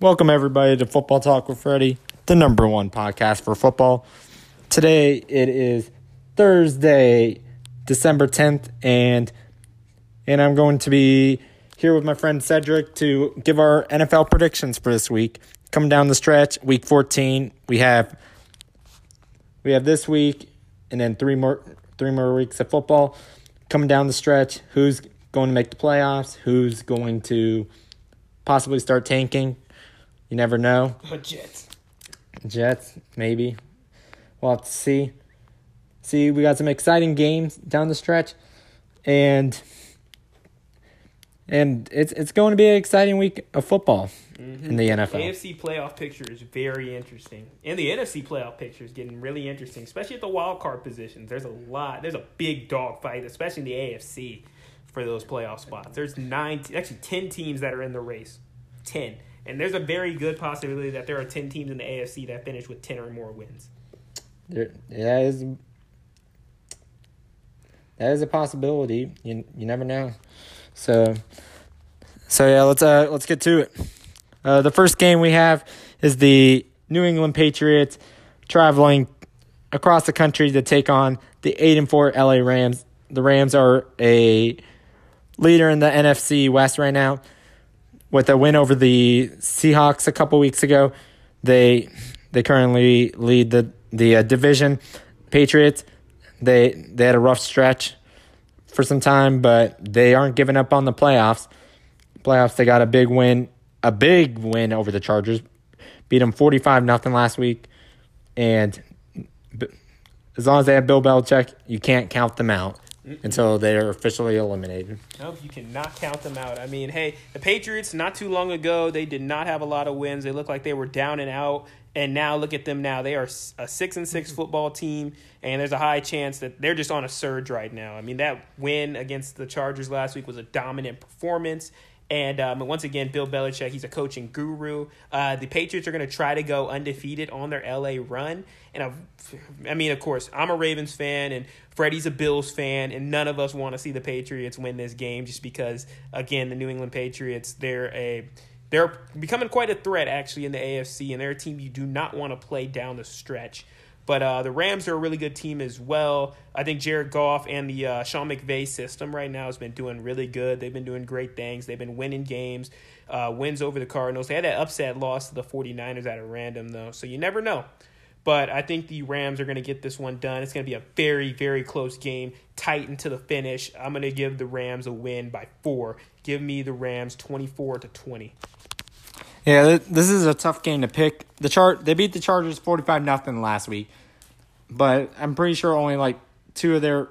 Welcome, everybody, to Football Talk with Freddie, the number one podcast for football. Today it is Thursday, December 10th, and and I'm going to be here with my friend Cedric to give our NFL predictions for this week. Coming down the stretch, week 14, we have we have this week and then three more three more weeks of football. Coming down the stretch, who's going to make the playoffs, who's going to possibly start tanking. You never know. But Jets. Jets, maybe. We'll have to see. See, we got some exciting games down the stretch, and and it's it's going to be an exciting week of football in the mm-hmm. NFL. AFC playoff picture is very interesting, and the NFC playoff picture is getting really interesting, especially at the wild card positions. There's a lot. There's a big dog fight, especially in the AFC for those playoff spots. There's nine, actually ten teams that are in the race. Ten. And there's a very good possibility that there are ten teams in the AFC that finish with ten or more wins. There, that is that is a possibility. You you never know. So so yeah, let's uh let's get to it. Uh, the first game we have is the New England Patriots traveling across the country to take on the eight and four LA Rams. The Rams are a leader in the NFC West right now with a win over the Seahawks a couple weeks ago. They they currently lead the the uh, division. Patriots they they had a rough stretch for some time, but they aren't giving up on the playoffs. Playoffs they got a big win, a big win over the Chargers. Beat them 45 nothing last week and as long as they have Bill Belichick, you can't count them out Mm-hmm. until they're officially eliminated. No, you cannot count them out. I mean, hey, the Patriots not too long ago they did not have a lot of wins. They looked like they were down and out, and now look at them now. They are a six and six mm-hmm. football team, and there's a high chance that they're just on a surge right now. I mean, that win against the Chargers last week was a dominant performance. And um, once again, Bill Belichick, he's a coaching guru. Uh, the Patriots are going to try to go undefeated on their LA run. And I've, I mean, of course, I'm a Ravens fan and Freddie's a Bills fan, and none of us want to see the Patriots win this game just because, again, the New England Patriots, they're a they're becoming quite a threat actually in the AFC, and they're a team you do not want to play down the stretch. But uh, the Rams are a really good team as well. I think Jared Goff and the uh, Sean McVay system right now has been doing really good. They've been doing great things. They've been winning games, uh, wins over the Cardinals. They had that upset loss to the 49ers at a random, though, so you never know. But I think the Rams are going to get this one done. It's going to be a very, very close game, tight into the finish. I'm going to give the Rams a win by four. Give me the Rams 24 to 20. Yeah, this is a tough game to pick. The chart they beat the Chargers 45 nothing last week. But I'm pretty sure only like two of their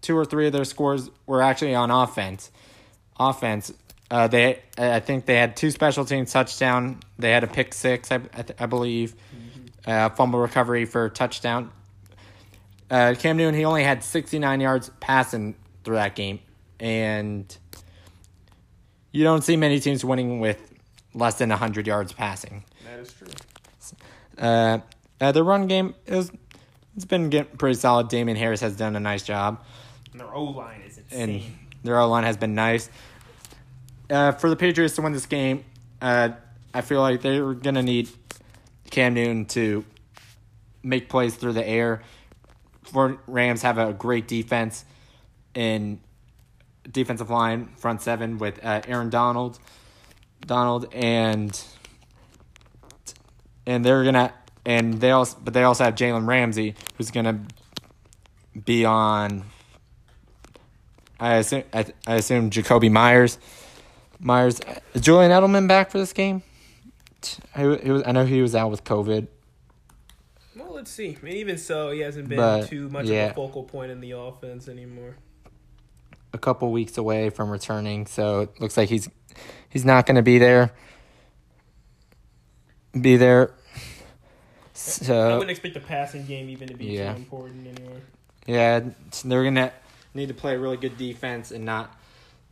two or three of their scores were actually on offense. Offense. Uh, they I think they had two special teams touchdown. They had a pick six, I I, I believe. Uh, fumble recovery for touchdown. Uh, Cam Newton he only had 69 yards passing through that game, and you don't see many teams winning with less than 100 yards passing. That is true. Uh, uh, the run game is it's been getting pretty solid. Damien Harris has done a nice job, And their O line is insane. and their O line has been nice. Uh, for the Patriots to win this game, uh, I feel like they're gonna need Cam Newton to make plays through the air. For Rams have a great defense in defensive line front seven with uh, Aaron Donald, Donald and and they're gonna and they also but they also have Jalen Ramsey who's gonna be on. I assume I, I assume Jakobi Meyers. Meyers is Julian Edelman back for this game? Was, I know he was out with COVID. well, let's see. I mean, even so, he hasn't been But, too much yeah. of a focal point in the offense anymore. a couple weeks away from returning, so it looks like he's he's not going to be there. Be there. I wouldn't expect the passing game even to be Yeah. too important anymore. yeah, they're gonna need to play a really good defense and not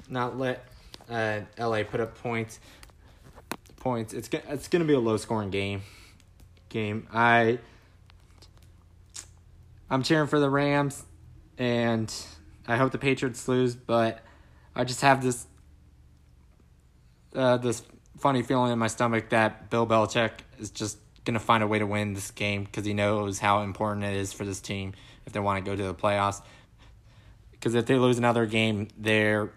not let uh, LA put up points. Points. It's go- it's gonna be a low scoring game. Game. I I'm cheering for the Rams, and I hope the Patriots lose, but I just have this uh, this funny feeling in my stomach that Bill Belichick is just going to find a way to win this game because he knows how important it is for this team if they want to go to the playoffs. Because if they lose another game, they're,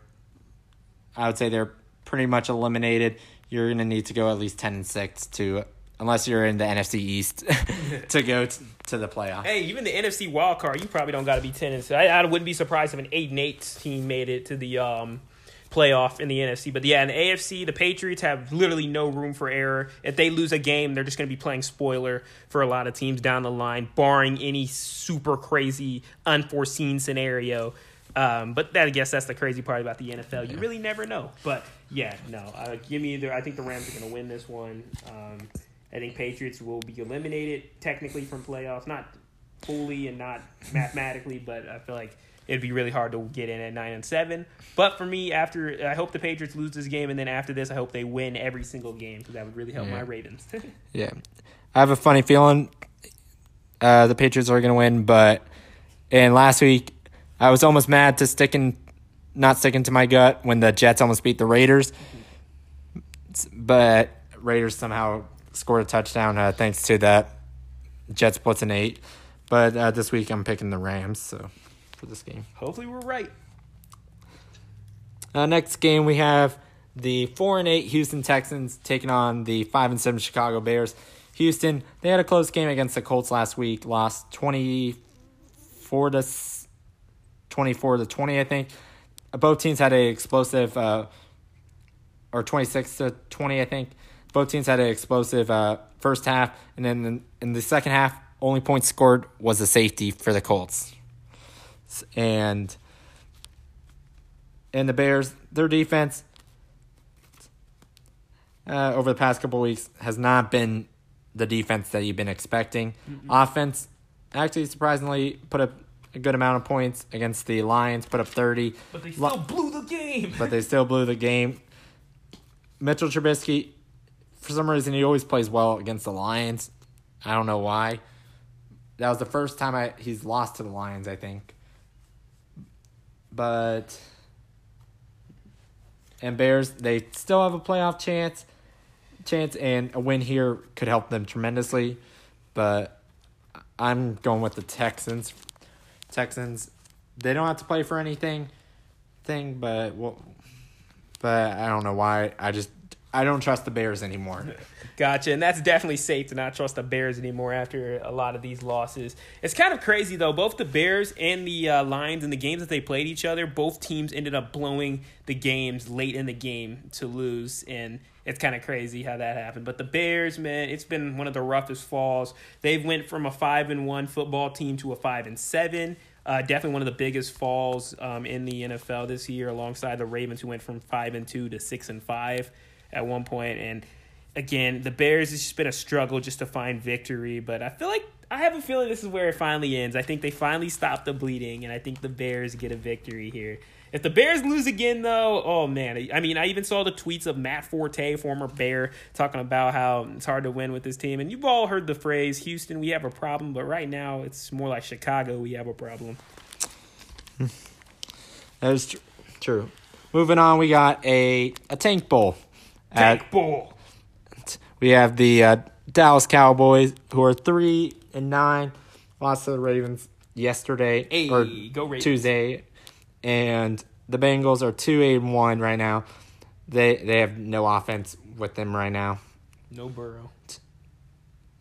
I would say they're pretty much eliminated. You're going to need to go at least 10 and 6 to, unless you're in the NFC East, to go t- to the playoffs. Hey, even the NFC wild card, you probably don't got to be ten and six. I, I wouldn't be surprised if an eight and eight team made it to the um, playoff in the NFC. But yeah, in the AFC, the Patriots have literally no room for error. If they lose a game, they're just going to be playing spoiler for a lot of teams down the line, barring any super crazy unforeseen scenario. Um, but that, I guess that's the crazy part about the NFL. You really never know. But yeah, no, uh, give me either. I think the Rams are going to win this one. Um, I think Patriots will be eliminated technically from playoffs, not fully and not mathematically, but I feel like it'd be really hard to get in at nine and seven. But for me, after I hope the Patriots lose this game, and then after this, I hope they win every single game because that would really help Yeah. my Ravens. Yeah, I have a funny feeling uh, the Patriots are going to win, but and last week I was almost mad to sticking, not sticking to my gut when the Jets almost beat the Raiders, but Raiders somehow scored a touchdown uh, thanks to that Jets blitz an eight. But uh, this week I'm picking the Rams, so for this game. Hopefully, we're right. Uh, next game we have the four and eight Houston Texans taking on the five and seven Chicago Bears. Houston they had a close game against the Colts last week, lost twenty four to twenty four to twenty, I think. Both teams had a explosive, uh, or twenty six to twenty, I think. Both teams had an explosive uh, first half, and then in, in the second half, only points scored was a safety for the Colts, S- and and the Bears, their defense uh, over the past couple weeks has not been the defense that you've been expecting. Offense, actually, surprisingly, put up a good amount of points against the Lions, put up 30, But they still blew the game. but they still blew the game. Mitchell Trubisky, for some reason, he always plays well against the Lions. I don't know why. That was the first time I he's lost to the Lions, I think. But and Bears, they still have a playoff chance, chance, and a win here could help them tremendously. But I'm going with the Texans. Texans, they don't have to play for anything, thing, but well, but I don't know why. I just I don't trust the Bears anymore. Gotcha, and that's definitely safe to not trust the Bears anymore after a lot of these losses. It's kind of crazy though. Both the Bears and the uh, Lions in the games that they played each other, both teams ended up blowing the games late in the game to lose, and it's kind of crazy how that happened. But the Bears, man, it's been one of the roughest falls. They've went from a five and one football team to a five and seven. Uh, definitely one of the biggest falls um, in the NFL this year, alongside the Ravens, who went from five and two to six and five at one point. And again, the Bears it's just been a struggle just to find victory. But I feel like I have a feeling this is where it finally ends. I think they finally stop the bleeding, and I think the Bears get a victory here. If the Bears lose again, though, oh man! I mean, I even saw the tweets of Matt Forte, former Bear, talking about how it's hard to win with this team. And you've all heard the phrase, "Houston, we have a problem," but right now it's more like Chicago, we have a problem. Hmm. That is tr- true. Moving on, we got a a tank bowl. Tank Bowl. we have the uh, Dallas Cowboys, who are three and nine, lost to the Ravens yesterday Hey, or go Ravens. Tuesday, and the Bengals are two eight and one right now. They they have no offense with them right now. No Burrow.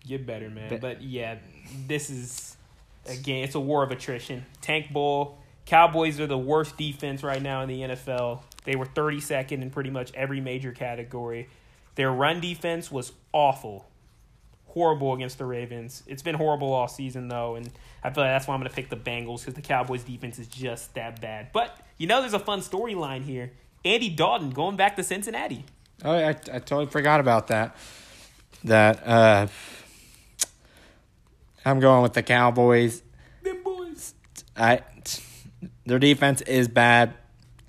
Get better, man. But- But yeah, this is again, it's a war of attrition. Tank Bowl. Cowboys are the worst defense right now in the NFL. They were 32nd in pretty much every major category. Their run defense was awful. Horrible against the Ravens. It's been horrible all season though, and I feel like that's why I'm going to pick the Bengals because the Cowboys defense is just that bad. But you know, there's a fun storyline here. Andy Dalton going back to Cincinnati. Oh, I, I totally forgot about that. That uh, I'm going with the Cowboys. Them boys. I their defense is bad,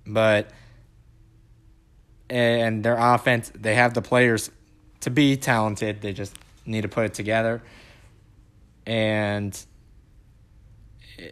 but and their offense they have the players to be talented. They just need to put it together. And eh,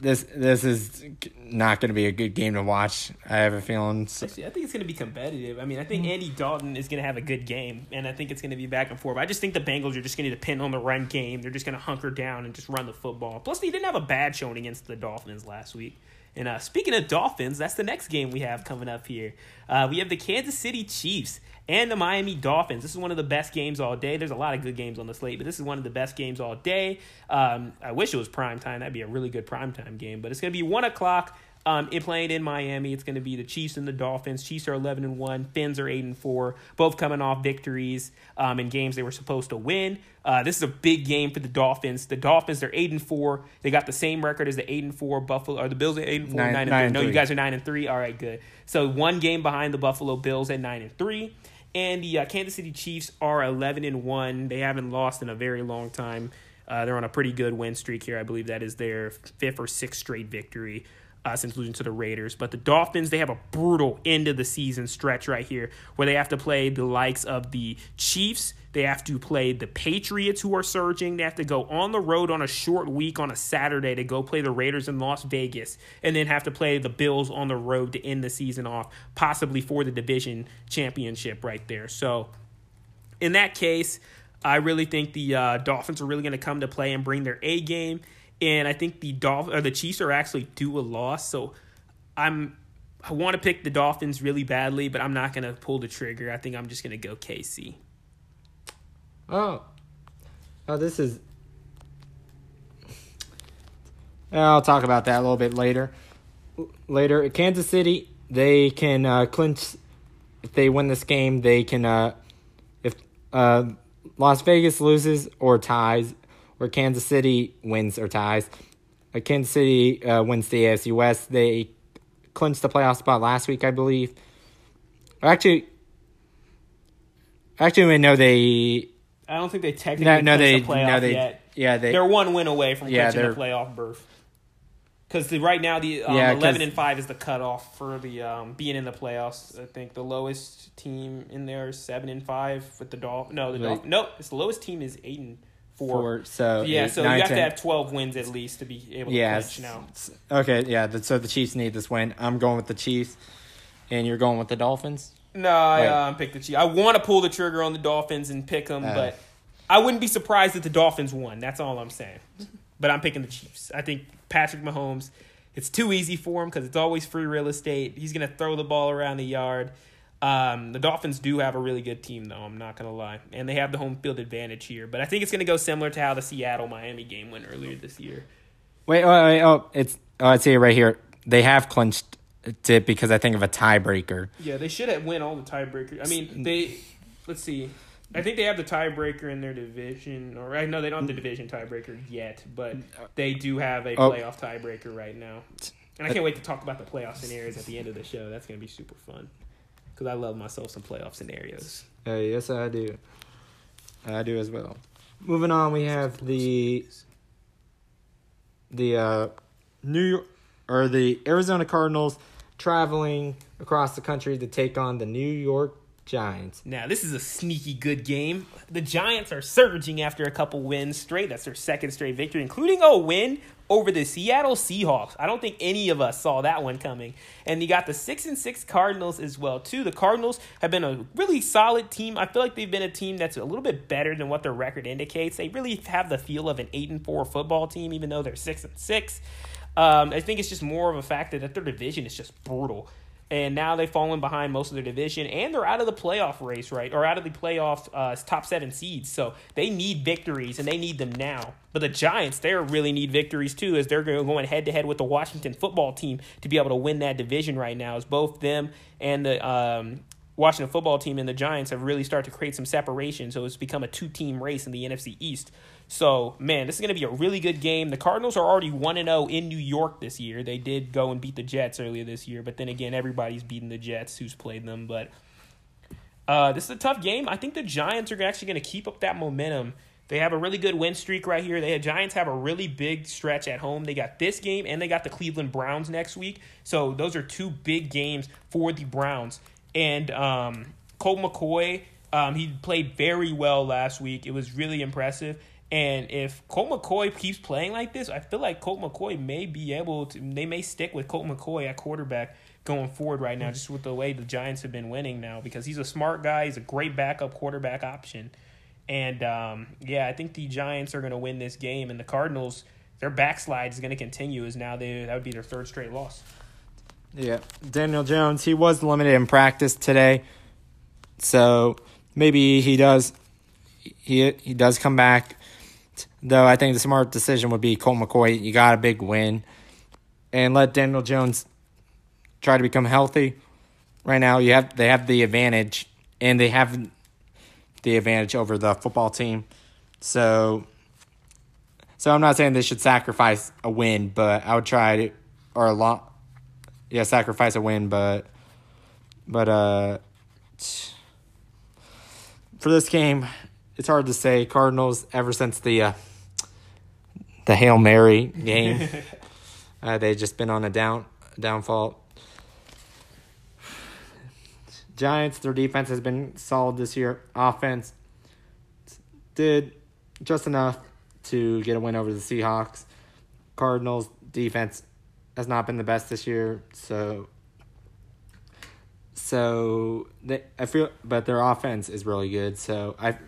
this this is not going to be a good game to watch. I have a feeling. So, Actually, I think it's going to be competitive. I mean, I think Andy Dalton is going to have a good game, and I think it's going to be back and forth. I just think the Bengals are just going to depend on the run game. They're just going to hunker down and just run the football. Plus, they didn't have a bad showing against the Dolphins last week. And uh, speaking of Dolphins, that's the next game we have coming up here. Uh, we have the Kansas City Chiefs and the Miami Dolphins. This is one of the best games all day. There's a lot of good games on the slate, but this is one of the best games all day. Um, I wish it was prime time. That'd be a really good prime time game. But it's going to be one o'clock. Um, it playing in Miami. It's going to be the Chiefs and the Dolphins. Chiefs are eleven and one. Fins are eight and four. Both coming off victories um, in games they were supposed to win. Uh, this is a big game for the Dolphins. The Dolphins they're eight and four. They got the same record as the eight and four Buffalo. Or the Bills are eight and four, Nine- nine, and nine three. and no, you guys are nine and three. All right, good. So one game behind the Buffalo Bills at nine and three. And the uh, Kansas City Chiefs are eleven and one. They haven't lost in a very long time. Uh, they're on a pretty good win streak here. I believe that is their fifth or sixth straight victory uh, since losing to the Raiders. But the Dolphins, they have a brutal end of the season stretch right here where they have to play the likes of the Chiefs. They have to play the Patriots, who are surging. They have to go on the road on a short week on a Saturday to go play the Raiders in Las Vegas, and then have to play the Bills on the road to end the season off, possibly for the division championship right there. So, in that case, I really think the uh, Dolphins are really going to come to play and bring their A game, and I think the Dolph- or the Chiefs are actually due a loss. So I'm I want to pick the Dolphins really badly, but I'm not to pull the trigger. I think I'm just to go KC. oh, oh, this is. I'll talk about that a little bit later. Later, Kansas City, they can uh, clinch. If they win this game, they can. Uh, if uh, Las Vegas loses or ties, or Kansas City wins or ties, uh, Kansas City uh, wins the AFC West. They clinched the playoff spot last week, I believe. Actually, actually, we know they. I don't think they technically No, no, clinched they. the playoff No, they. yet. Yeah, they. They're one win away from Yeah, clinching the playoff berth. Because right now the um, Yeah, eleven and five is the cutoff for the um, being in the playoffs. I think the lowest team in there is seven and five with the Dolphins. No, the Right. Dolphins. No, it's the lowest team is eight and four. Four, so yeah, eight, so nine, you have 10. to have twelve wins at least to be able to clinch now. Okay. Yeah. th- So the Chiefs need this win. I'm going with the Chiefs, and you're going with the Dolphins. No, I um, pick the Chiefs. I want to pull the trigger on the Dolphins and pick them, Uh. but I wouldn't be surprised if the Dolphins won. That's all I'm saying. But I'm picking the Chiefs. I think Patrick Mahomes. It's too easy for him because it's always free real estate. He's gonna throw the ball around the yard. Um, the Dolphins do have a really good team, though. I'm not gonna lie, and they have the home field advantage here. But I think it's gonna go similar to how the Seattle Miami game went earlier this year. Wait. Oh. Wait, oh. It's. Oh. I see it right here. They have clinched it because I think of a tiebreaker. Yeah, they should have win all the tiebreakers. I mean, they let's see. I think they have the tiebreaker in their division, or I know they don't have the division tiebreaker yet, but they do have a Oh. playoff tiebreaker right now. And I can't wait to talk about the playoff scenarios at the end of the show. That's gonna be super fun because I love myself some playoff scenarios. Uh, yes, I do. I do as well. Moving on, we have the the uh, New York or the Arizona Cardinals traveling across the country to take on the New York Giants. Now, this is a sneaky good game. The Giants are surging after a couple wins straight. That's their second straight victory, including a win over the Seattle Seahawks. I don't think any of us saw that one coming. And you got the 6 and 6 Cardinals as well, too. The Cardinals have been a really solid team. I feel like they've been a team that's a little bit better than what their record indicates. They really have the feel of an 8 and 4 football team even though they're 6 and 6. Um, I think it's just more of a factor that their division is just brutal and now they've fallen behind most of their division, and they're out of the playoff race, right? Or out of the playoff uh, top seven seeds. So they need victories, and they need them now. But the Giants, they really need victories too, as they're going head to head with the Washington football team to be able to win that division right now. As both them and the um, Washington football team and the Giants have really started to create some separation. So it's become a two team race in the NFC East. So, man, this is going to be a really good game. The Cardinals are already 1 0 in New York this year. They did go and beat the Jets earlier this year, but then again, everybody's beating the Jets who's played them. But uh, this is a tough game. I think the Giants are actually going to keep up that momentum. They have a really good win streak right here. The Giants have a really big stretch at home. They got this game and they got the Cleveland Browns next week. So those are two big games for the Browns. And um, Colt McCoy, um, he played very well last week. It was really impressive. And if Colt McCoy keeps playing like this, I feel like Colt McCoy may be able to. They may stick with Colt McCoy at quarterback going forward right now, just with the way the Giants have been winning now. Because he's a smart guy, he's a great backup quarterback option. And um, yeah, I think the Giants are going to win this game, and the Cardinals, their backslide is going to continue. As now they that would be their third straight loss. Yeah, Daniel Jones, he was limited in practice today, so maybe he does he he does come back. Though I think the smart decision would be Colt McCoy. You got a big win, and let Daniel Jones try to become healthy. Right now, you have they have the advantage, and they have the advantage over the football team. So, so I'm not saying they should sacrifice a win, but I would try to or a lot, yeah, sacrifice a win, but but uh, for this game, it's hard to say. Cardinals ever since the uh, the hail mary game, uh, they've just been on a down downfall. Giants, their defense has been solid this year. Offense did just enough to get a win over the Seahawks. Cardinals defense has not been the best this year, so so they I feel but their offense is really good. So I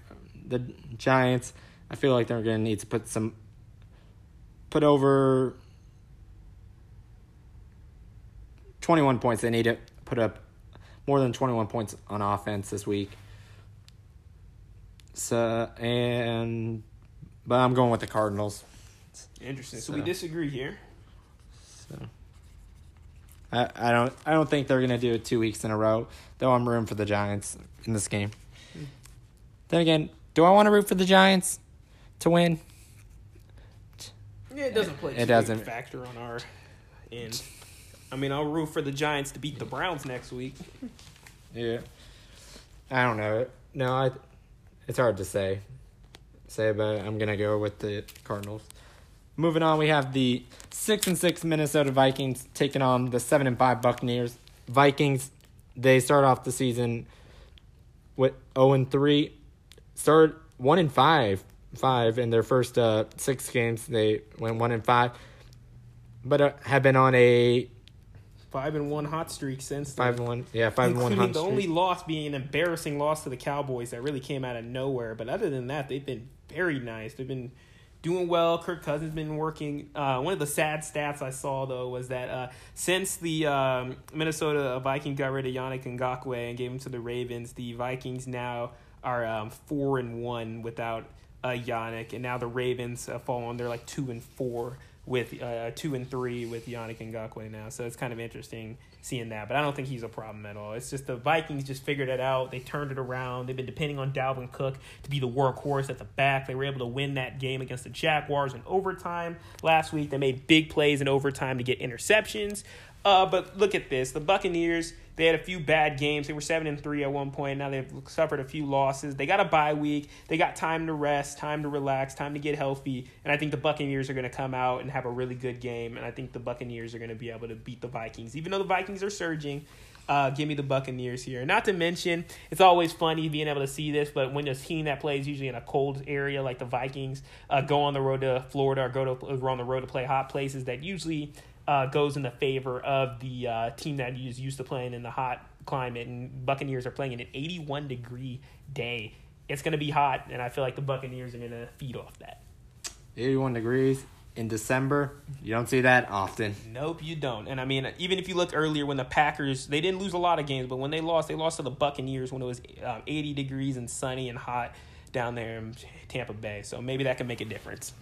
the Giants, I feel like they're going to need to put some over 21 points. They need to put up more than 21 points on offense this week. So and but I'm going with the Cardinals. Interesting. So, so we disagree here. So I, I don't I don't think they're gonna do it two weeks in a row. Though I'm rooting for the Giants in this game. Mm. Then again, do I want to root for the Giants to win? Yeah, it doesn't play. It doesn't factor on our end. I mean, I'll root for the Giants to beat the Browns next week. yeah, I don't know. No, I. It's hard to say, say, but I'm gonna go with the Cardinals. Moving on, we have the six and six Minnesota Vikings taking on the seven and five Buccaneers. Vikings, they start off the season with zero oh and three. Start one and five, five in their first uh, six games. They went one and five, but uh, have been on a five and one hot streak since five and one. Yeah, five and one. Hot the streak. only loss being an embarrassing loss to the Cowboys that really came out of nowhere. But other than that, they've been very nice. They've been doing well. Kirk Cousins been working. Uh, one of the sad stats I saw though was that uh, since the um, Minnesota Viking got rid of Yannick Ngakoue and gave him to the Ravens, the Vikings now are um, four and one without uh, Yannick, and now the Ravens uh, fall on. They're like two and four with uh, two and three with Yannick Ngakoue now. So it's kind of interesting seeing that. But I don't think he's a problem at all. It's just the Vikings just figured it out. They turned it around. They've been depending on Dalvin Cook to be the workhorse at the back. They were able to win that game against the Jaguars in overtime last week. They made big plays in overtime to get interceptions. Uh, but look at this. The Buccaneers they had a few bad games. They were seven and three at one point. Now they've suffered a few losses. They got a bye week. They got time to rest, time to relax, time to get healthy. And I think the Buccaneers are going to come out and have a really good game. And I think the Buccaneers are going to be able to beat the Vikings, even though the Vikings are surging. Uh, give me the Buccaneers here. Not to mention, it's always funny being able to see this, but when a team that plays usually in a cold area like the Vikings uh, go on the road to Florida or go to or on the road to play hot places, that usually uh, goes in the favor of the uh, team that is used to playing in the hot climate. And Buccaneers are playing in an 81 degree day. It's going to be hot, and I feel like the Buccaneers are going to feed off that. 81 degrees in December. You don't see that often. Nope, you don't. And I mean, even if you look earlier when the Packers, they didn't lose a lot of games, but when they lost, they lost to the Buccaneers when it was um, 80 degrees and sunny and hot down there in Tampa Bay. So maybe that can make a difference.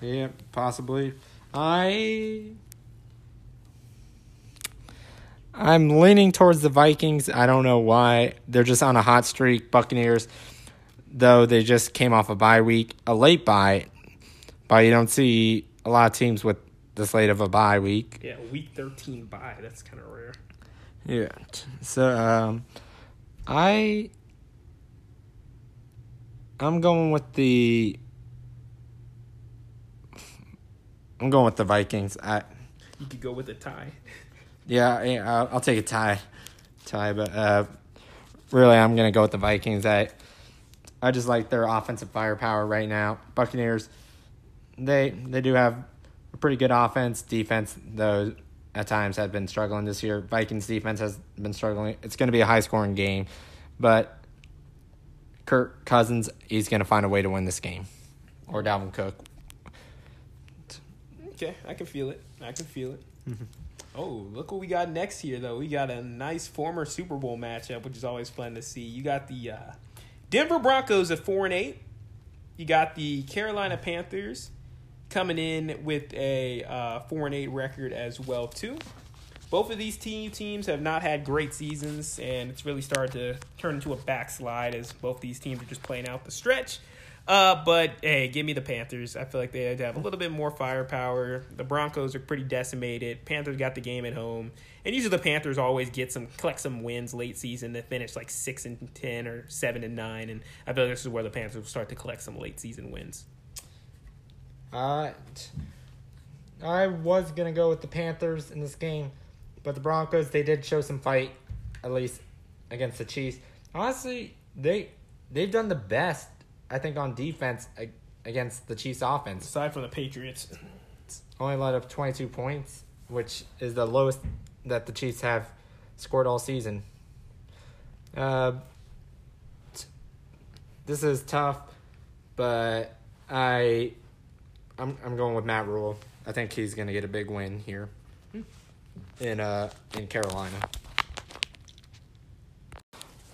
Yeah, possibly. I I'm leaning towards the Vikings. I don't know why. They're just on a hot streak. Buccaneers, though, they just came off a bye week, a late bye, but you don't see a lot of teams with this late of a bye week. Yeah, week 13 bye. That's kind of rare. Yeah. So, um, I. I'm going with the I'm going with the Vikings. I. You could go with a tie. Yeah, yeah I'll, I'll take a tie, tie. But uh, really, I'm gonna go with the Vikings. I, I just like their offensive firepower right now. Buccaneers, they they do have a pretty good offense. Defense, though, at times have been struggling this year. Vikings defense has been struggling. It's going to be a high scoring game, but Kirk Cousins, he's going to find a way to win this game, or Dalvin Cook. Okay, I can feel it. I can feel it. Oh, look what we got next here, though. We got a nice former Super Bowl matchup, which is always fun to see. You got the uh, Denver Broncos at four and eight. You got the Carolina Panthers coming in with a uh, four and eight record as well too. Both of these team teams have not had great seasons, and it's really started to turn into a backslide as both these teams are just playing out the stretch. Uh, but hey, give me the Panthers. I feel like they have a little bit more firepower. The Broncos are pretty decimated. Panthers got the game at home, and usually the Panthers always get some collect some wins late season to finish like six and ten or seven and nine. And I feel like this is where the Panthers will start to collect some late season wins. Uh, I was gonna go with the Panthers in this game, but the Broncos they did show some fight, at least against the Chiefs. Honestly, they they've done the best I think on defense against the Chiefs offense. Aside from the Patriots, Only let up twenty two points, which is the lowest that the Chiefs have scored all season. Uh, this is tough, but I I'm I'm going with Matt Rhule. I think he's gonna get a big win here in uh in Carolina.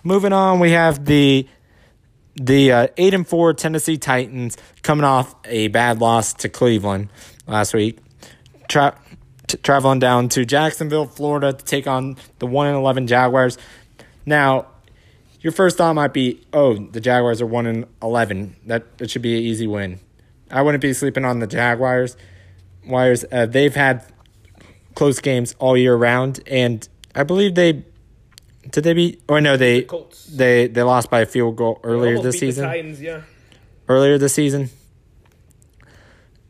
Moving on, we have the the uh, eight and four Tennessee Titans coming off a bad loss to Cleveland last week, Tra- t- traveling down to Jacksonville, Florida, to take on the one and eleven Jaguars. Now, your first thought might be, "Oh, the Jaguars are one and eleven. That that should be an easy win." I wouldn't be sleeping on the Jaguars. Wires, uh, they've had close games all year round, and I believe they did they beat or no they Colts. they they lost by a field goal earlier this season. Titans, yeah. Earlier this season,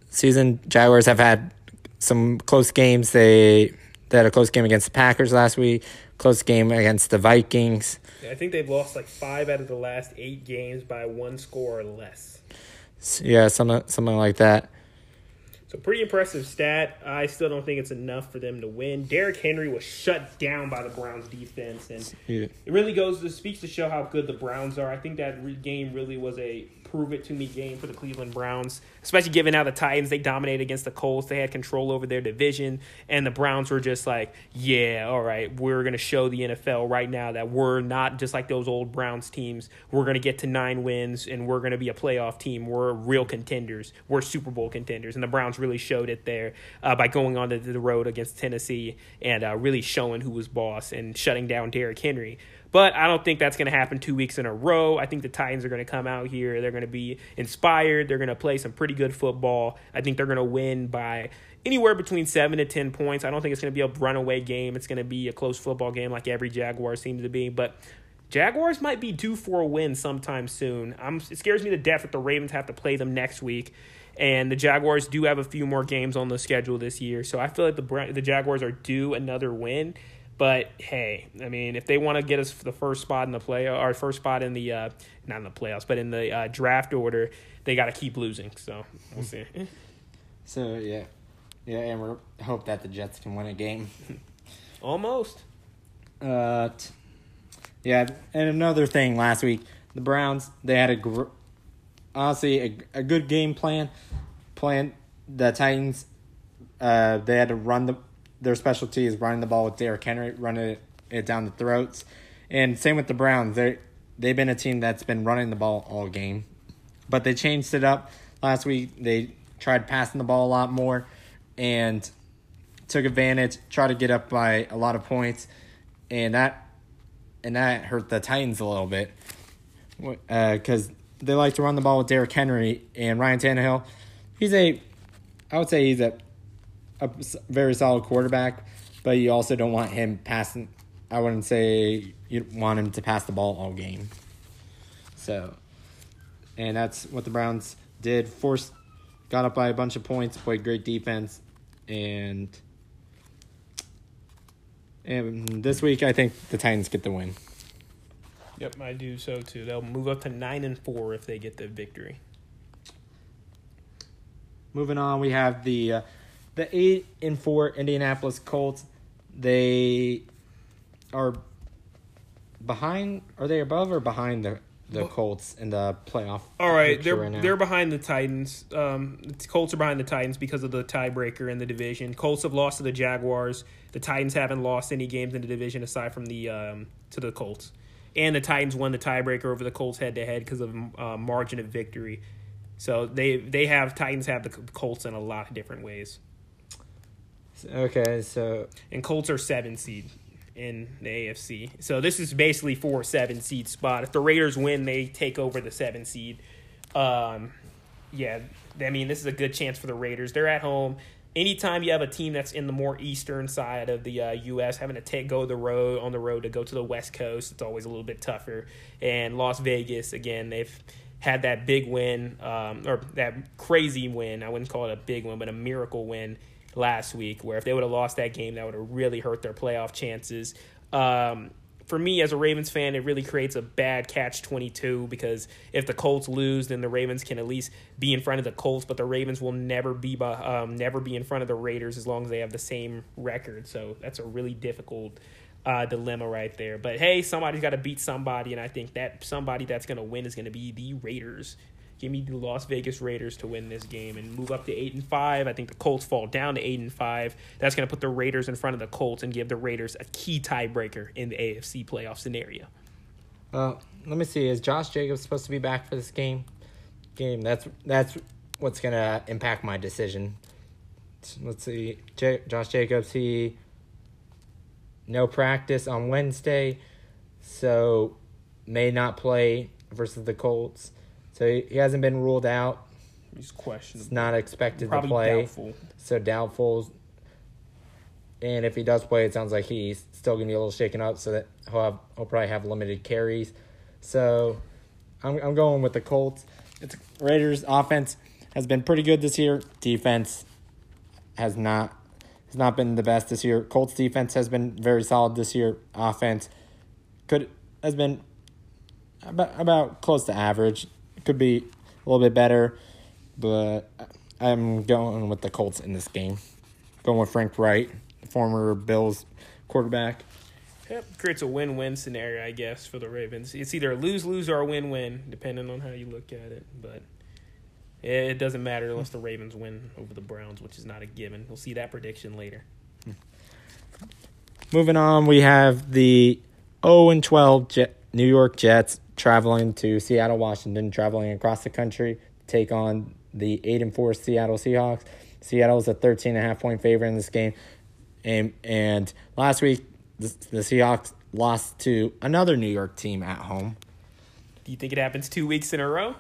season Jaguars have had some close games. They they had a close game against the Packers last week. Close game against the Vikings. I think they've lost like five out of the last eight games by one score or less. Yeah, something something like that. So pretty impressive stat. I still don't think it's enough for them to win. Derrick Henry was shut down by the Browns defense, and Yeah. it really goes to speaks to show how good the Browns are. I think that re- game really was a prove it to me game for the Cleveland Browns, especially given how the Titans they dominated against the Colts. They had control over their division, and the Browns were just like, yeah, all right, we're gonna show the NFL right now that we're not just like those old Browns teams. We're gonna get to nine wins, and we're gonna be a playoff team. We're real contenders. We're Super Bowl contenders, and the Browns really showed it there uh, by going on the, the road against Tennessee and uh, really showing who was boss and shutting down Derrick Henry. But I don't think that's going to happen two weeks in a row. I think the Titans are going to come out here. They're going to be inspired. They're going to play some pretty good football. I think they're going to win by anywhere between seven to ten points. I don't think it's going to be a runaway game. It's going to be a close football game like every Jaguar seems to be. But Jaguars might be due for a win sometime soon. I'm, it scares me to death that the Ravens have to play them next week. And the Jaguars do have a few more games on the schedule this year. So I feel like the the Jaguars are due another win. But hey, I mean, if they want to get us the first spot in the play or first spot in the uh, not in the playoffs, but in the uh, draft order, they got to keep losing. So we'll see. So yeah, yeah, and we hope that the Jets can win a game. Almost. Uh, t- yeah, and another thing last week, the Browns they had a gr- honestly a, a good game plan. Plan the Titans, uh, they had to run the their specialty is running the ball with Derrick Henry, running it, it down the throats, and same with the Browns. They they've been a team that's been running the ball all game, but they changed it up last week. They tried passing the ball a lot more, and took advantage, tried to get up by a lot of points, and that and that hurt the Titans a little bit uh, because they like to run the ball with Derrick Henry and Ryan Tannehill. He's a, I would say he's a, a very solid quarterback, but you also don't want him passing. I wouldn't say you want him to pass the ball all game. So, and that's what the Browns did. Forced, got up by a bunch of points, played great defense, and and this week I think the Titans get the win. Yep, I do so too. They'll move up to nine and four if they get the victory. Moving on, we have the uh, the eight and four Indianapolis Colts. They are behind. Are they above or behind the the Colts in the playoff? All right, they're right they're behind the Titans. Um, the Colts are behind the Titans because of the tiebreaker in the division. Colts have lost to the Jaguars. The Titans haven't lost any games in the division aside from the um, to the Colts, and the Titans won the tiebreaker over the Colts head to head because of uh, margin of victory. So they they have Titans have the Colts in a lot of different ways, Okay, so and Colts are seven seed in the AFC. So this is basically for seven seed spot. If the Raiders win, they take over the seven seed. Um, yeah, I mean this is a good chance for the Raiders. They're at home. Anytime you have a team that's in the more eastern side of the uh, U.S. having to take go the road on the road to go to the West Coast, it's always a little bit tougher. And Las Vegas again, they've had that big win um, or that crazy win. I wouldn't call it a big win, but a miracle win last week. Where if they would have lost that game, that would have really hurt their playoff chances. Um, for me as a Ravens fan, it really creates a bad catch 22 because if the Colts lose, then the Ravens can at least be in front of the Colts, but the Ravens will never be um, never be in front of the Raiders as long as they have the same record. So that's a really difficult uh, dilemma right there. But hey, somebody's got to beat somebody, and I think that somebody that's going to win is going to be the Raiders. Give me the Las Vegas Raiders to win this game and move up to eight and five. I think the Colts fall down to eight and five. That's going to put the Raiders in front of the Colts and give the Raiders a key tiebreaker in the AFC playoff scenario. uh, let me see. Is Josh Jacobs supposed to be back for this game? Game. That's that's what's gonna impact my decision. Let's see. J- Josh Jacobs. He no practice on Wednesday, so may not play versus the Colts. So he, he hasn't been ruled out. He's questionable. It's not expected Probably to play. doubtful. So doubtful. And if he does play, it sounds like he's still gonna be a little shaken up. So that he'll have he'll probably have limited carries. So I'm I'm going with the Colts. It's Raiders offense has been pretty good this year. Defense has not has not been the best this year. Colts defense has been very solid this year. Offense could has been about about close to average. Could be a little bit better, but I'm going with the Colts in this game. Going with Frank Reich, former Bills quarterback. Yep, creates a win-win scenario, I guess, for the Ravens. It's either a lose-lose or a win-win, depending on how you look at it. But it doesn't matter unless the Ravens win over the Browns, which is not a given. We'll see that prediction later. Moving on, we have the 0 and 12 New York Jets traveling to Seattle, Washington, traveling across the country to take on the 8 and 4 Seattle Seahawks. Seattle is a 13 and a half point favorite in this game. And, and last week, the, the Seahawks lost to another New York team at home. Do you think it happens two weeks in a row?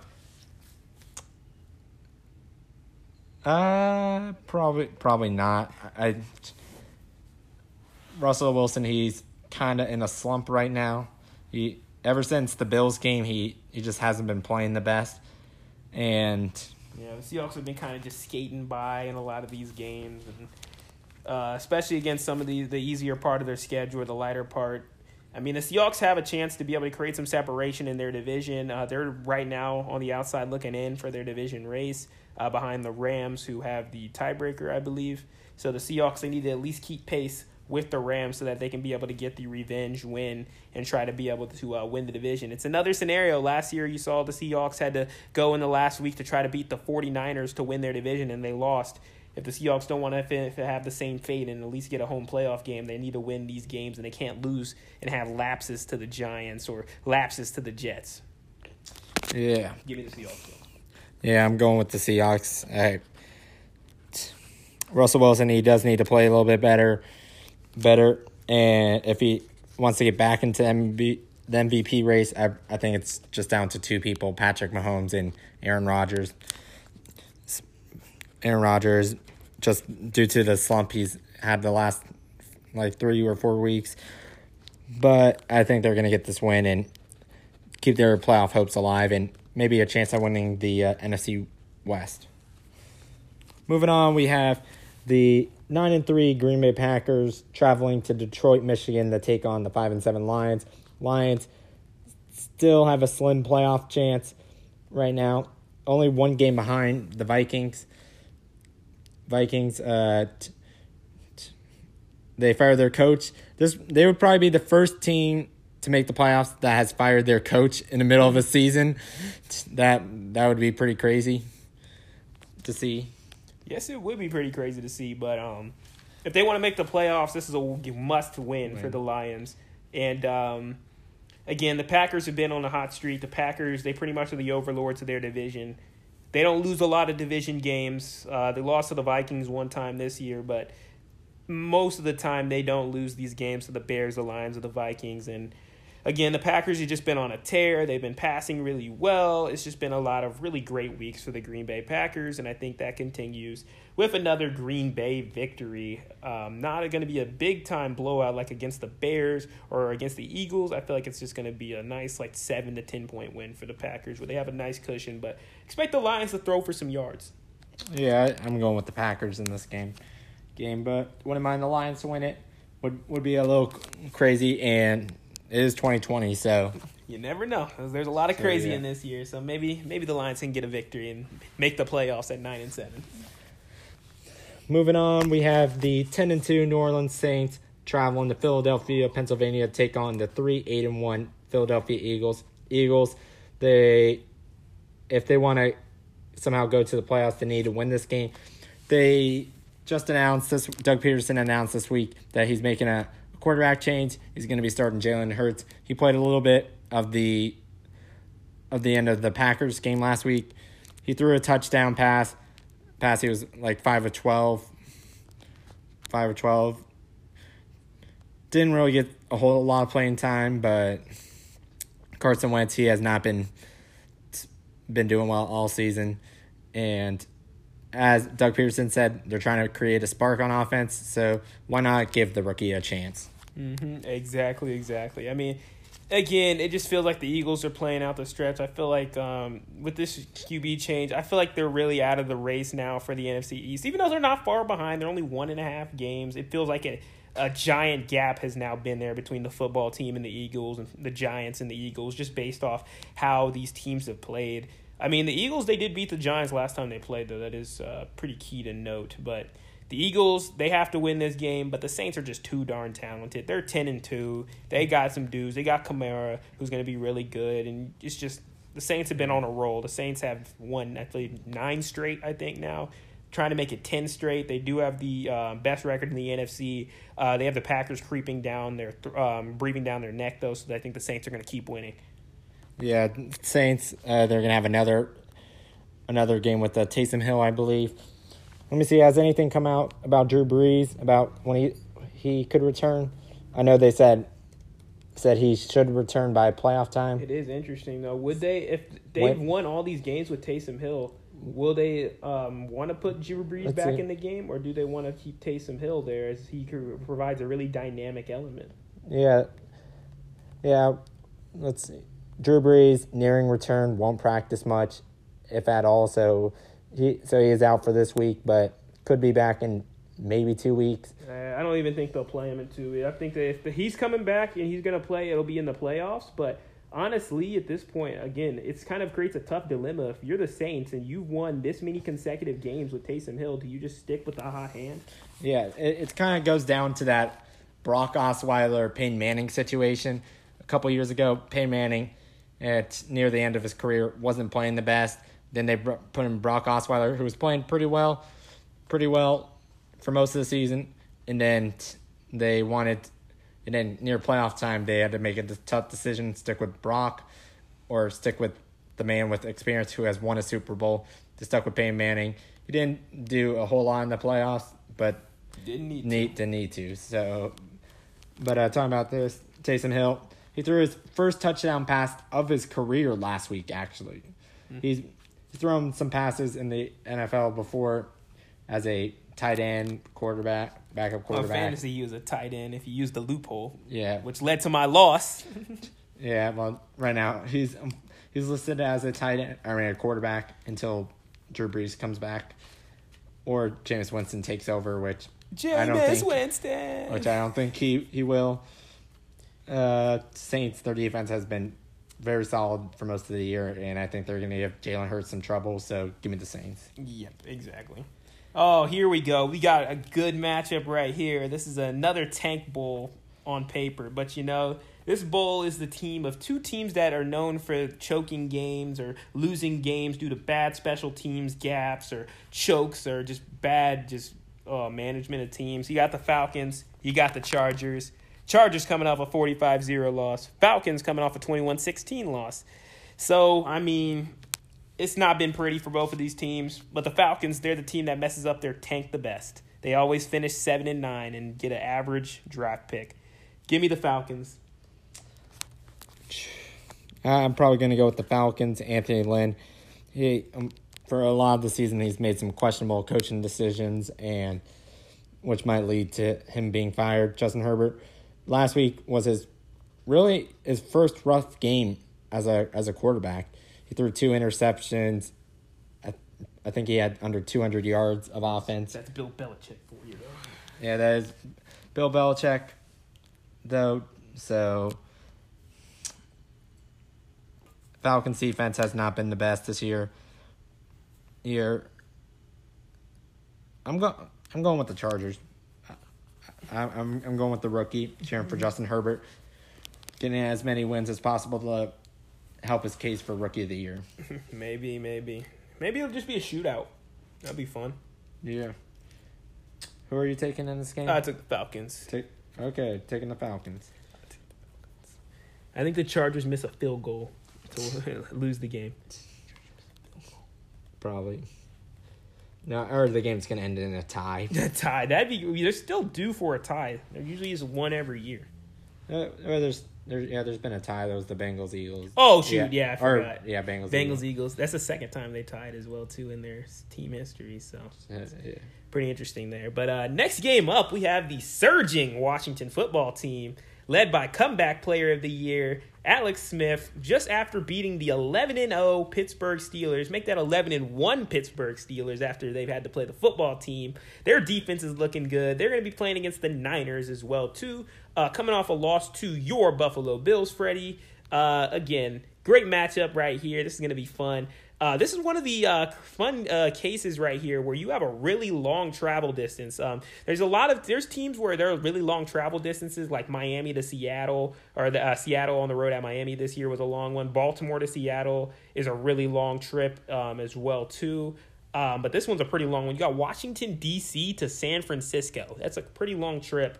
Uh, probably probably not. I, I Russell Wilson, he's kind of in a slump right now. He ever since the Bills game, he he just hasn't been playing the best, and Yeah, the Seahawks have been kind of just skating by in a lot of these games, and uh, especially against some of the the easier part of their schedule, or the lighter part. I mean, the Seahawks have a chance to be able to create some separation in their division. Uh, they're right now on the outside looking in for their division race uh, behind the Rams, who have the tiebreaker, I believe. So the Seahawks they need to at least keep pace with the Rams so that they can be able to get the revenge win and try to be able to uh, win the division. It's another scenario. Last year, you saw the Seahawks had to go in the last week to try to beat the 49ers to win their division, and they lost. If the Seahawks don't want to have the same fate and at least get a home playoff game, they need to win these games, and they can't lose and have lapses to the Giants or lapses to the Jets. yeah, Give me the Seahawks. though. yeah, I'm going with the Seahawks. I, Russell Wilson, he does need to play a little bit better, better, and if he wants to get back into MB, the MVP race, I I think it's just down to two people: Patrick Mahomes and Aaron Rodgers. Aaron Rodgers, just due to the slump he's had the last like three or four weeks, but I think they're gonna get this win and keep their playoff hopes alive and maybe a chance at winning the uh, NFC West. Moving on, we have the nine and three Green Bay Packers traveling to Detroit, Michigan to take on the five and seven Lions. Lions still have a slim playoff chance right now. Only one game behind the Vikings. Vikings, uh, t- t- they fired their coach. This they would probably be the first team to make the playoffs that has fired their coach in the middle of a season. That that would be pretty crazy to see. Yes, it would be pretty crazy to see, but um, if they want to make the playoffs, this is a must win for the Lions. And um, again, the Packers have been on a hot streak. The Packers, they pretty much are the overlords of their division. They don't lose a lot of division games. Uh, they lost to the Vikings one time this year, but most of the time they don't lose these games to the Bears, the Lions, or the Vikings. And again, the Packers have just been on a tear. They've been passing really well. It's just been a lot of really great weeks for the Green Bay Packers, and I think that continues with another Green Bay victory. Um, not going to be a big time blowout like against the Bears or against the Eagles. I feel like it's just going to be a nice like seven to ten point win for the Packers, where they have a nice cushion. But expect the Lions to throw for some yards. Yeah, I'm going with the Packers in this game. Game, but wouldn't mind the Lions to win it. Would would be a little crazy, and it is 2020, so You never know. There's a lot of So, crazy yeah. in this year, so maybe maybe the Lions can get a victory and make the playoffs at nine and seven. Moving on, we have the 10 and 2 New Orleans Saints traveling to Philadelphia, Pennsylvania to take on the 3 8 and 1 Philadelphia Eagles. Eagles, they if they want to somehow go to the playoffs, they need to win this game. They just announced this Doug Pederson announced this week that he's making a quarterback change. He's going to be starting Jalen Hurts. He played a little bit of the of the end of the Packers game last week. He threw a touchdown pass. Pass he was like five of twelve. Five of twelve. Didn't really get a whole lot of playing time, but Carson Wentz he has not been been doing well all season, and as Doug Pederson said, they're trying to create a spark on offense. So why not give the rookie a chance? Mm-hmm. Exactly, exactly. I mean, again, it just feels like the Eagles are playing out the stretch. I feel like um, with this QB change, I feel like they're really out of the race now for the NFC East. Even though they're not far behind, they're only one and a half games. It feels like a, a giant gap has now been there between the football team and the Eagles and the Giants and the Eagles, just based off how these teams have played. I mean, the Eagles, they did beat the Giants last time they played, though. That is uh, pretty key to note. But the Eagles, they have to win this game, but the Saints are just too darn talented. They're 10 and 2. They got some dudes. They got Kamara, who's going to be really good. And it's just the Saints have been on a roll. The Saints have won, I believe, nine straight, I think, now. Trying to make it 10 straight. They do have the uh, best record in the NFC. Uh, they have the Packers creeping down their, um, breathing down their neck, though, so I think the Saints are going to keep winning. Yeah, Saints. Uh, they're gonna have another another game with uh, Taysom Hill, I believe. Let me see. Has anything come out about Drew Brees about when he he could return? I know they said said he should return by playoff time. It is interesting though. Would they, if they've Wait. won all these games with Taysom Hill, will they um, want to put Drew Brees Let's back see. in the game, or do they want to keep Taysom Hill there as he provides a really dynamic element? Yeah, yeah. Let's see. Drew Brees nearing return won't practice much, if at all. So he so he is out for this week, but could be back in maybe two weeks. Uh, I don't even think they'll play him in two. weeks. I think that if he's coming back and he's going to play, it'll be in the playoffs. But honestly, at this point, again, it's kind of creates a tough dilemma. If you're the Saints and you've won this many consecutive games with Taysom Hill, do you just stick with the hot hand? Yeah, it, it kind of goes down to that Brock Osweiler, Peyton Manning situation. A couple years ago, Peyton Manning, at near the end of his career, wasn't playing the best. Then they put in Brock Osweiler, who was playing pretty well, pretty well for most of the season. And then they wanted, and then near playoff time, they had to make a tough decision: stick with Brock or stick with the man with experience who has won a Super Bowl. They stuck with Peyton Manning. He didn't do a whole lot in the playoffs, but Didn't need. need to need to. So, but uh, talking about this, Taysom Hill, he threw his first touchdown pass of his career last week. Actually, he's he's thrown some passes in the NFL before as a tight end quarterback, backup On quarterback. fantasy, he was a tight end if you use the loophole, Yeah, which led to my loss. yeah. Well, right now he's um, he's listed as a tight end. I mean, a quarterback until Drew Brees comes back, or Jameis Winston takes over, which I don't Jameis think- Winston. which I don't think he, he will. Uh, Saints, their defense has been very solid for most of the year, and I think they're going to give Jalen Hurts some trouble. So give me the Saints. Yep, exactly. Oh, here we go. We got a good matchup right here. This is another tank bowl on paper, but you know, this bowl is the team of two teams that are known for choking games or losing games due to bad special teams gaps or chokes or just bad just uh, management of teams. You got the Falcons, you got the Chargers. Chargers coming off a 45-0 loss. Falcons coming off a 21-16 loss. So, I mean, it's not been pretty for both of these teams, but the Falcons, they're the team that messes up their tank the best. They always finish 7 and 9 and get an average draft pick. Give me the Falcons. I'm probably going to go with the Falcons. Anthony Lynn, he um, for a lot of the season he's made some questionable coaching decisions, and which might lead to him being fired. Justin Herbert last week was his really his first rough game as a as a quarterback. He threw two interceptions. I, I think he had under 200 yards of offense. That's Bill Belichick for you, though. Yeah, that is Bill Belichick, though. So Falcons defense has not been the best this year. Year, I'm going. I'm going with the Chargers. I, I'm I'm going with the rookie, cheering for mm-hmm. Justin Herbert, getting as many wins as possible to help his case for rookie of the year. maybe, maybe, maybe it'll just be a shootout. That'd be fun. Yeah. Who are you taking in this game? I took the Falcons. Take, okay, taking the Falcons. I think the Chargers miss a field goal to lose the game. Probably. No, or the game's gonna end in a tie. A tie. That'd be. They're still due for a tie. There usually is one every year. Uh, or there's there yeah, there's been a tie. That was the Bengals Eagles. Oh shoot, yeah, I or, yeah, Bengals Bengals Eagles. Eagles. That's the second time they tied as well too in their team history. So Uh, yeah. pretty interesting there. But uh, next game up, we have the surging Washington football team, led by comeback player of the year Alex Smith, just after beating the 11 and 0 Pittsburgh Steelers, make that 11 and 1 Pittsburgh Steelers after they've had to play the football team. Their defense is looking good. They're going to be playing against the Niners as well too. Uh, coming off a loss to your Buffalo Bills, Freddie. Uh, again, great matchup right here. This is going to be fun. Uh, this is one of the uh, fun uh, cases right here where you have a really long travel distance. Um, there's a lot of there's teams where there are really long travel distances, like Miami to Seattle, or the uh, Seattle on the road at Miami this year was a long one. Baltimore to Seattle is a really long trip um, as well too. Um, but this one's a pretty long one. You got Washington D.C. to San Francisco. That's a pretty long trip.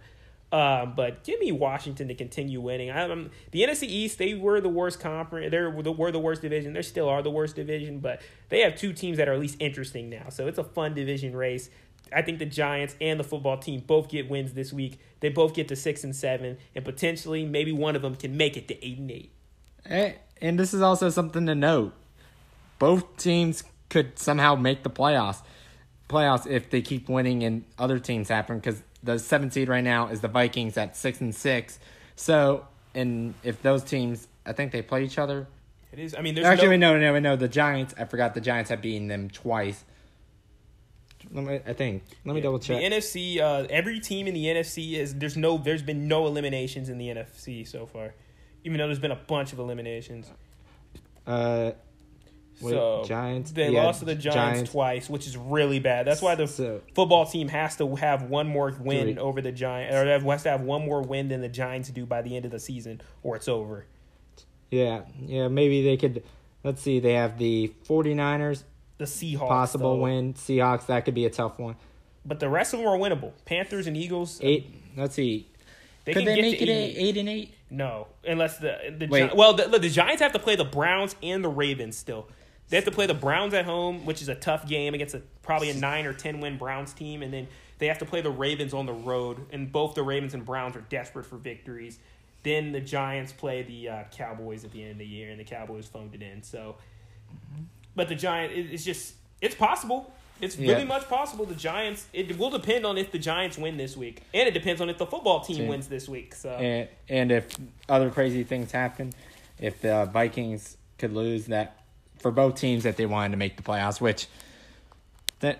Um, but give me Washington to continue winning. I, am the NFC East. They were the worst conference. They were the, were the worst division. They still are the worst division, but they have two teams that are at least interesting now. So it's a fun division race. I think the Giants and the football team both get wins this week. They both get to six and seven, and potentially maybe one of them can make it to eight and eight. And, and this is also something to note. Both teams could somehow make the playoffs. Playoffs if they keep winning and other teams happen because the seventh seed right now is the Vikings at six and six. So, and if those teams, I think they play each other. It is. I mean, there's Actually, no, no, no, no. The Giants. I forgot the Giants have beaten them twice. Let me, I think. Let me double check. The. NFC, uh, every team in the NFC is there's no there's been no eliminations in the NFC so far, even though there's been a bunch of eliminations. Uh, wait, so Giants. they yeah, lost to the Giants, twice, which is really bad. That's why the So- football team has to have one more win Three. over the Giants, or have- has to have one more win than the Giants do by the end of the season, or it's over. Yeah, yeah. Maybe they could. Let's see. They have the 49ers. The Seahawks possible though. win. Seahawks. That could be a tough one. but the rest of them are winnable. Panthers and Eagles, uh, Eight. Let's see. they could can they get make it eight. eight and eight? No, unless the the Wait. Gi- well, the, look, the Giants have to play the Browns and the Ravens still. They have to play the Browns at home, which is a tough game against a probably a nine or ten win Browns team, and then they have to play the Ravens on the road, and both the Ravens and Browns are desperate for victories. Then the Giants play the uh, Cowboys at the end of the year, and the Cowboys phoned it in. So, but the Giant, it, it's just it's possible. It's really Yeah. much possible. The Giants. It will depend on if the Giants win this week, and it depends on if the football team Team. wins this week. So. And and if other crazy things happen, if the Vikings could lose that for both teams that they wanted to make the playoffs, which that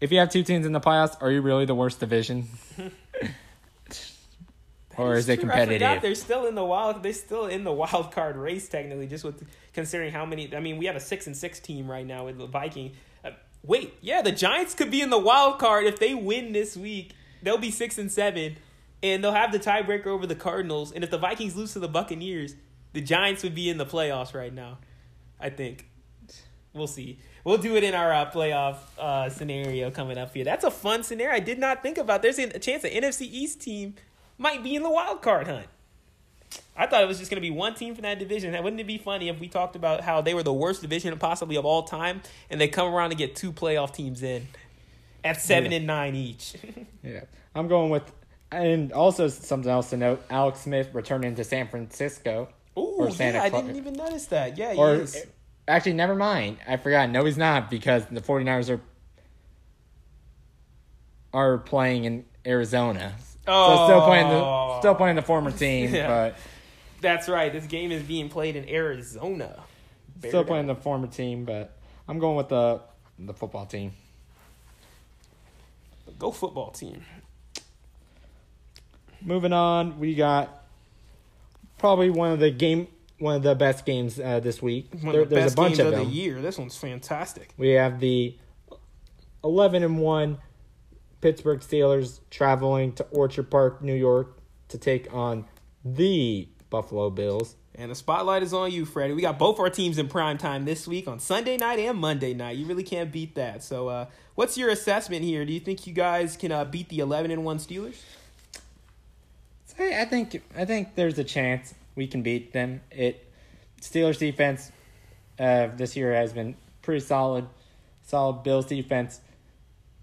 if you have two teams in the playoffs, are you really the worst division? or is it True, I forgot competitive? they're still in the wild. They're still in the wild card race technically, just with considering how many. I mean, we have a six and six team right now with the Viking. Uh, wait, yeah, the Giants could be in the wild card if they win this week. They'll be six and seven, and they'll have the tiebreaker over the Cardinals. And if the Vikings lose to the Buccaneers, the Giants would be in the playoffs right now. I think. We'll see. We'll do it in our uh, playoff uh, scenario coming up here. That's a fun scenario. I did not think about. There's a chance an NFC East team might be in the wild card hunt. I thought it was just going to be one team from that division. Wouldn't it be funny if we talked about how they were the worst division possibly of all time, and they come around to get two playoff teams in at seven Yeah. and nine each? Yeah, I'm going with, and also something else to note: Alex Smith returning to San Francisco. Ooh, Santa yeah, I didn't even notice that. Yeah, Or. Actually, never mind. I forgot. No, he's not because the 49ers are are playing in Arizona. So still playing the oh. still playing the former team, Yeah. but That's right. This game is being played in Arizona. still Bear playing the former team. But I'm going with the the football team. Go football team. Moving on, we got probably one of the game one of the best games uh, this week. One There- of the there's best a bunch games of of them. the year. This one's fantastic. We have the 11 and 1 Pittsburgh Steelers traveling to Orchard Park, New York to take on the Buffalo Bills. And the spotlight is on you, Freddie. We got both our teams in prime time this week on Sunday night and Monday night. You really can't beat that. So, uh, what's your assessment here? Do you think you guys can uh, beat the eleven and one Steelers? I I think I think there's a chance we can beat them. It Steelers defense uh, this year has been pretty solid. Solid Bills defense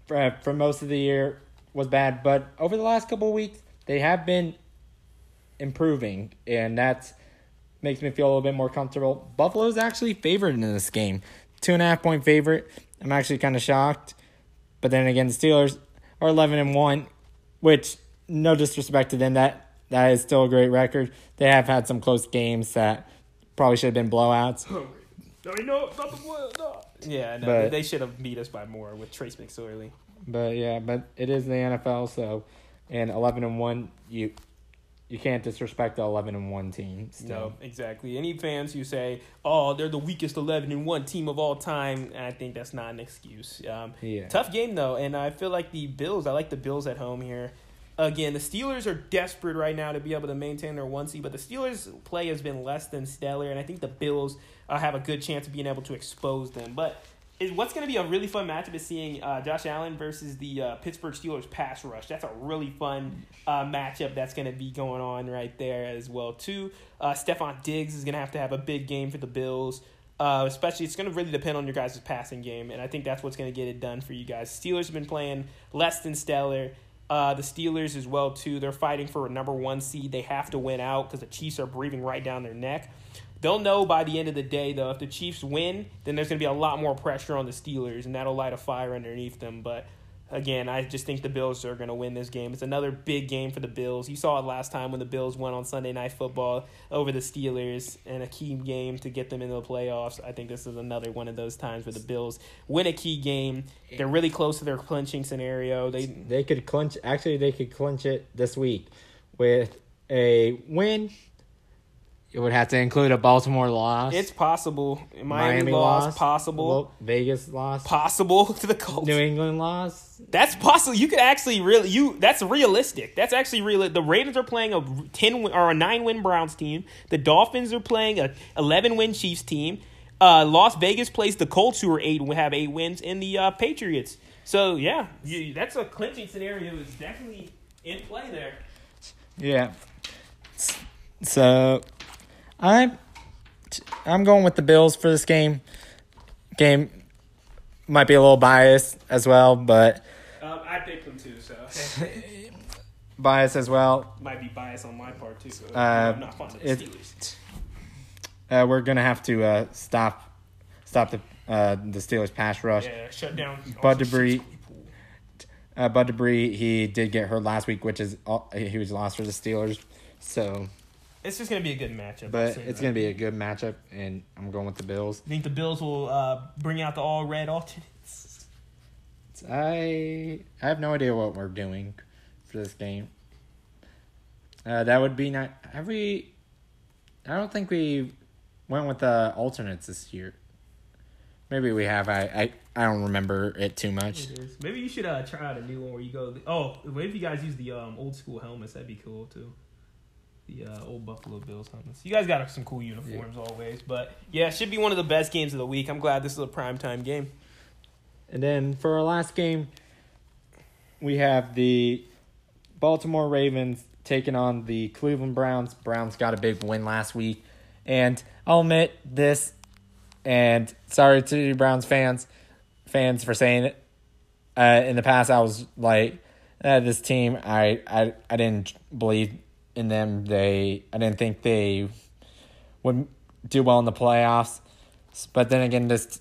for, for most of the year was bad, but over the last couple weeks they have been improving, and that makes me feel a little bit more comfortable. Buffalo's actually favored in this game, two and a half point favorite. I'm actually kind of shocked, but then again, the Steelers are 11 and one, which no disrespect to them, that that is still a great record. They have had some close games that probably should have been blowouts. I know, not the one. No. Yeah, no, But- they should have beat us by more with Trace McSorley. But yeah, but it is the NFL, so and 11 and one, you you can't disrespect the 11 and one team. Still. No, exactly. Any fans who say, "Oh, they're the weakest eleven and one team of all time," I think that's not an excuse. Um, Yeah. Tough game though, and I feel like the Bills. I like the Bills at home here. Again, the Steelers are desperate right now to be able to maintain their one seed, but the Steelers' play has been less than stellar, and I think the Bills uh, have a good chance of being able to expose them. But is what's going to be a really fun matchup is seeing uh, Josh Allen versus the uh, Pittsburgh Steelers pass rush. That's a really fun uh, matchup that's going to be going on right there as well too. Uh, Stefon Diggs is going to have to have a big game for the Bills. Uh, especially, it's going to really depend on your guys' passing game, and I think that's what's going to get it done for you guys. Steelers have been playing less than stellar. Uh, the Steelers as well too. They're fighting for a number one seed. They have to win out because the Chiefs are breathing right down their neck. They'll know by the end of the day though. If the Chiefs win, then there's going to be a lot more pressure on the Steelers, and that'll light a fire underneath them. But again, I just think the Bills are going to win this game. It's another big game for the Bills. You saw it last time when the Bills won on Sunday Night Football over the Steelers in a key game to get them into the playoffs. I think this is another one of those times where the Bills win a key game. They're really close to their clinching scenario. They They could clinch. Actually, they could clinch it this week with a win. It would have to include a Baltimore loss. it's possible. Miami, loss, possible. Well, Vegas loss. possible to the Colts. New England loss. That's possible. You could actually really you. That's realistic. That's actually real. The Raiders are playing a ten win, or a nine win Browns team. The Dolphins are playing a eleven win Chiefs team. Uh, Las Vegas plays the Colts, who are eight have eight wins, and the uh, Patriots. So yeah, you, that's a clinching scenario. Is definitely in play there. Yeah. So, I'm I'm going with the Bills for this game. Game might be a little biased as well, but Um, I picked them too, so biased as well. might be bias on my part too. Uh, I'm not fond of the Steelers. Uh, we're gonna have to uh, stop stop the uh, the Steelers pass rush. Yeah, shut down. Bud Dupree. Uh, Bud Dupree, he did get hurt last week, which is all, he was lost for the Steelers. So, It's just gonna be a good matchup. But it's gonna be a good matchup, and I'm going with the Bills. I think the Bills will uh, bring out the all red alternates? I I have no idea what we're doing for this game. Uh, that would be not. Have we? I don't think we went with the alternates this year. Maybe we have. I I, I don't remember it too much. Maybe you should uh, try out a new one where you go. Oh, if you guys use the um, old school helmets? That'd be cool too. The uh, old Buffalo Bills helmets. You guys got some cool uniforms always, but yeah, it should be one of the best games of the week. I'm glad this is a prime time game. And then for our last game, we have the Baltimore Ravens taking on the Cleveland Browns. Browns got a big win last week. And I'll admit this, and sorry to you Browns fans fans for saying it. Uh, in the past, I was like, uh, this team, I, I I didn't believe in them. They I didn't think they would do well in the playoffs. But then again, this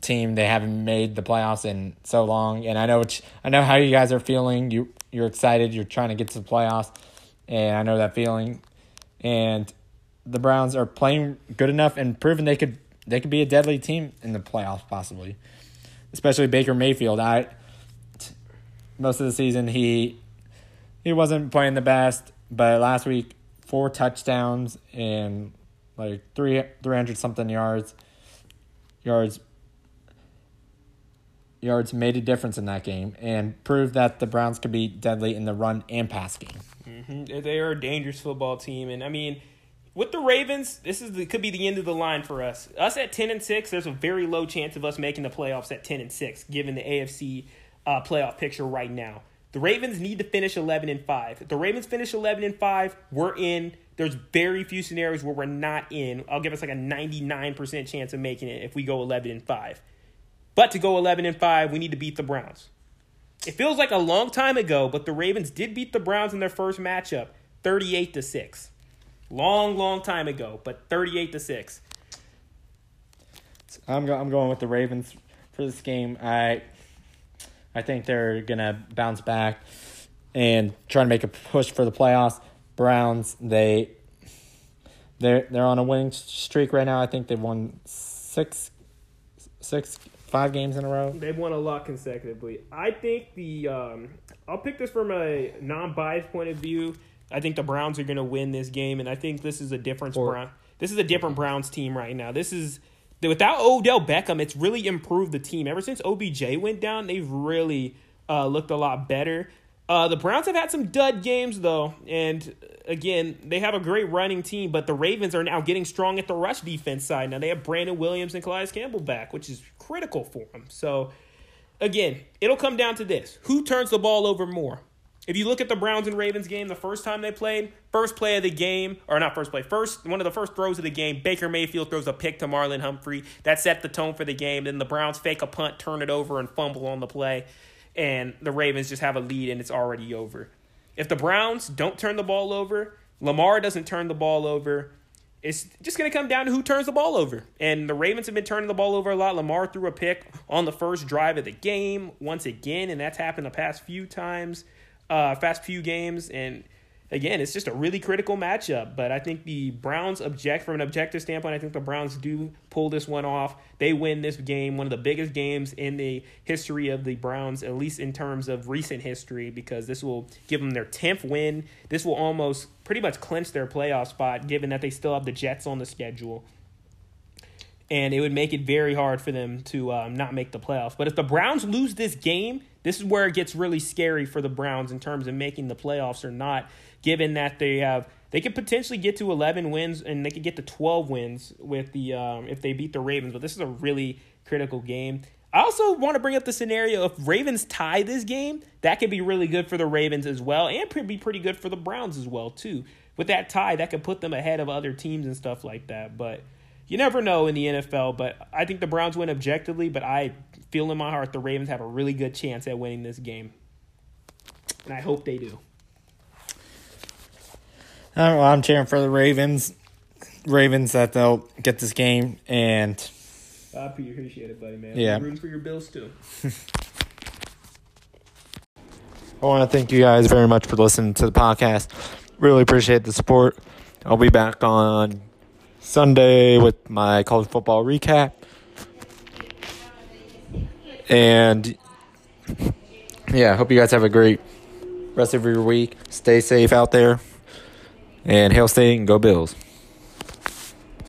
team they haven't made the playoffs in so long, and I know which, I know how you guys are feeling. You you're excited. You're trying to get to the playoffs, and I know that feeling. And the Browns are playing good enough and proven they could they could be a deadly team in the playoffs possibly, especially Baker Mayfield. I most of the season he he wasn't playing the best, but last week four touchdowns and like three three hundred something yards yards yards made a difference in that game and proved that the Browns could be deadly in the run and pass game. Mm-hmm. They are a dangerous football team, and I mean, with the Ravens, this is the, could be the end of the line for us. Us at ten and six, there's a very low chance of us making the playoffs at ten and six, given the AFC uh, playoff picture right now. The Ravens need to finish eleven and five. If the Ravens finish eleven and five, we're in. There's very few scenarios where we're not in. I'll give us like a ninety nine percent chance of making it if we go eleven and five. But to go 11 and 5, we need to beat the Browns. It feels like a long time ago, but the Ravens did beat the Browns in their first matchup, 38 to 6. Long, long time ago, but 38 to 6. I'm go- I'm going with the Ravens for this game. I I think they're going to bounce back and try to make a push for the playoffs. Browns, they they're they're on a winning streak right now. I think they've won 6 6 games in a row. They've won a lot consecutively. I think the um, I'll pick this from a non-biased point of view. I think the Browns are going to win this game, and I think this is a different Brown. This is a different Browns team right now. This is without Odell Beckham, it's really improved the team. Ever since OBJ went down, they've really uh, looked a lot better. Uh, the Browns have had some dud games though, and again, they have a great running team, but the Ravens are now getting strong at the rush defense side. Now they have Brandon Williams and Calais Campbell back, which is critical for them. So, again, it'll come down to this who turns the ball over more? If you look at the Browns and Ravens game, the first time they played, first play of the game, or not first play, first one of the first throws of the game, Baker Mayfield throws a pick to Marlon Humphrey. That set the tone for the game. Then the Browns fake a punt, turn it over, and fumble on the play. And the Ravens just have a lead and it's already over. If the Browns don't turn the ball over, Lamar doesn't turn the ball over, it's just going to come down to who turns the ball over. And the Ravens have been turning the ball over a lot. Lamar threw a pick on the first drive of the game once again, and that's happened the past few times, uh, past few games. And again, it's just a really critical matchup. But I think the Browns object from an objective standpoint. I think the Browns do pull this one off. They win this game, one of the biggest games in the history of the Browns, at least in terms of recent history, because this will give them their tenth win. This will almost pretty much clinch their playoff spot, given that they still have the Jets on the schedule. And it would make it very hard for them to um, not make the playoffs. But if the Browns lose this game, this is where it gets really scary for the Browns in terms of making the playoffs or not given that they have they could potentially get to 11 wins and they could get to 12 wins with the um, if they beat the Ravens. But this is a really critical game. I also want to bring up the scenario if Ravens tie this game, that could be really good for the Ravens as well, and could be pretty good for the Browns as well too. With that tie, that could put them ahead of other teams and stuff like that. But you never know in the NFL. But I think the Browns win objectively, but I feel in my heart the Ravens have a really good chance at winning this game, and I hope they do. I'm cheering for the Ravens. Ravens that they'll get this game and. I appreciate it, buddy, man. Yeah. I'm rooting for your Bills too. I want to thank you guys very much for listening to the podcast. Really appreciate the support. I'll be back on Sunday with my college football recap. And yeah, hope you guys have a great rest of your week. Stay safe out there. And Hail State and go Bills.